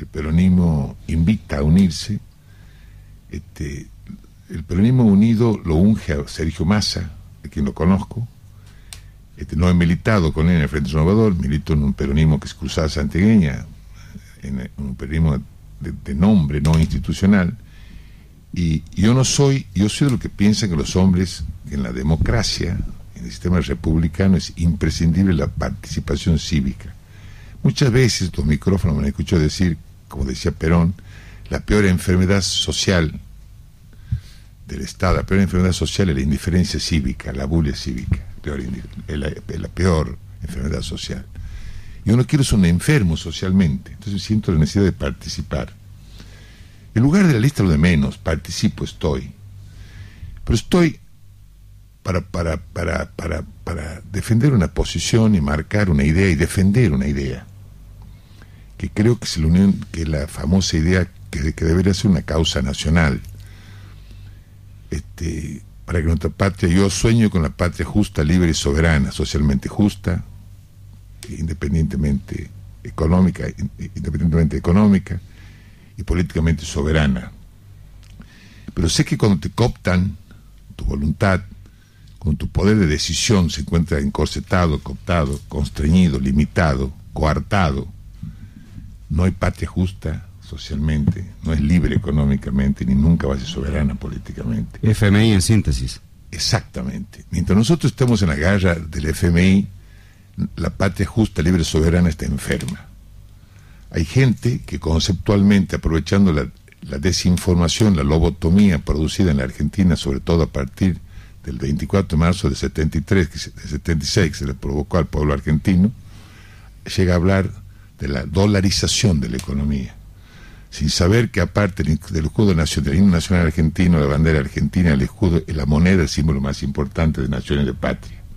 el peronismo invita a unirse. Este, el peronismo unido lo unge a Sergio Massa, de quien lo conozco. Este, no he militado con él en el Frente Renovador, milito en un peronismo que es Cruzada Santegueña, en un peronismo de, nombre, no institucional. Y, yo no soy, yo soy de lo que piensa que los hombres, en la democracia, en el sistema republicano, es imprescindible la participación cívica. Muchas veces los micrófonos me han escuchado decir, como decía Perón, la peor enfermedad social del Estado, la peor enfermedad social es la indiferencia cívica, la bulia cívica, la, peor enfermedad social. Y uno quiere ser un enfermo socialmente, entonces siento la necesidad de participar. En lugar de la lista lo de menos, participo, estoy. Pero estoy para, para, para, para, para defender una posición y marcar una idea y defender una idea que creo que es la unión, que la famosa idea que, que debería ser una causa nacional. Este, para que nuestra patria, yo sueño con la patria justa, libre y soberana, socialmente justa, independientemente económica, independientemente económica y políticamente soberana. Pero sé que cuando te cooptan tu voluntad, con tu poder de decisión se encuentra encorsetado, cooptado, constreñido, limitado, coartado, no hay patria justa socialmente, no es libre económicamente, ni nunca va a ser soberana políticamente. FMI en síntesis. Exactamente. Mientras nosotros estamos en la garra del FMI, la patria justa, libre, soberana está enferma. Hay gente que conceptualmente, aprovechando la, desinformación, la lobotomía producida en la Argentina, sobre todo a partir del 24 de marzo de 73, de 76, que se le provocó al pueblo argentino, llega a hablar de la dolarización de la economía, sin saber que aparte del escudo nacional, del himno nacional argentino, la bandera argentina, el escudo es la moneda, el símbolo más importante de naciones de patria.